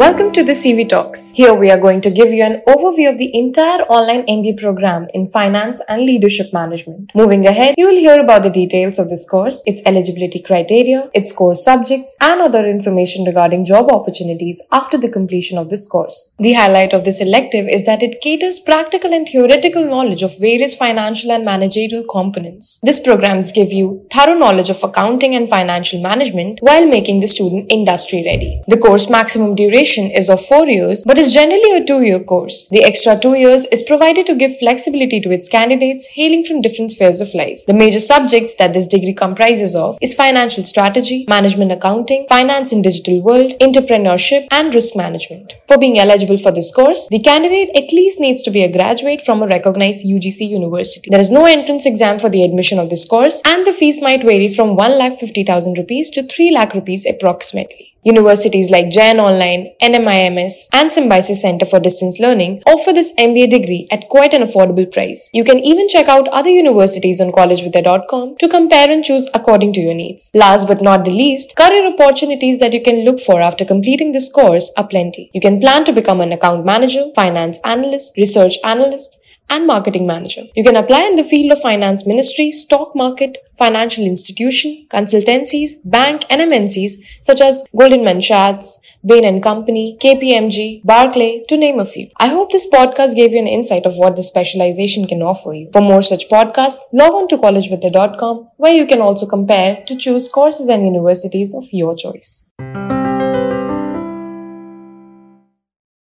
Welcome to the CV Talks. Here we are going to give you an overview of the entire online MBA program in finance and leadership management. Moving ahead, you will hear about the details of this course, its eligibility criteria, its core subjects, and other information regarding job opportunities after the completion of this course. The highlight of this elective is that it caters practical and theoretical knowledge of various financial and managerial components. This programs give you thorough knowledge of accounting and financial management while making the student industry ready. The course maximum duration is of 4 years but is generally a 2 year course. The extra 2 years is provided to give flexibility to its candidates hailing from different spheres of life. The major subjects that this degree comprises of is financial strategy, management accounting, finance in digital world, entrepreneurship and risk management. For being eligible for this course, the candidate at least needs to be a graduate from a recognized UGC university. There is no entrance exam for the admission of this course and the fees might vary from 1 lakh 50,000 rupees to 3 lakh rupees approximately. Universities like Jain Online, NMIMS, and Symbiosis Center for Distance Learning offer this MBA degree at quite an affordable price. You can even check out other universities on collegevidya.com to compare and choose according to your needs. Last but not the least, career opportunities that you can look for after completing this course are plenty. You can plan to become an account manager, finance analyst, research analyst, and marketing manager. You can apply in the field of finance ministry, stock market, financial institution, consultancies, bank and MNCs such as Goldman Sachs, Bain and Company, KPMG, Barclay, to name a few. I hope this podcast gave you an insight of what this specialization can offer you. For more such podcasts, log on to collegevidya.com where you can also compare to choose courses and universities of your choice.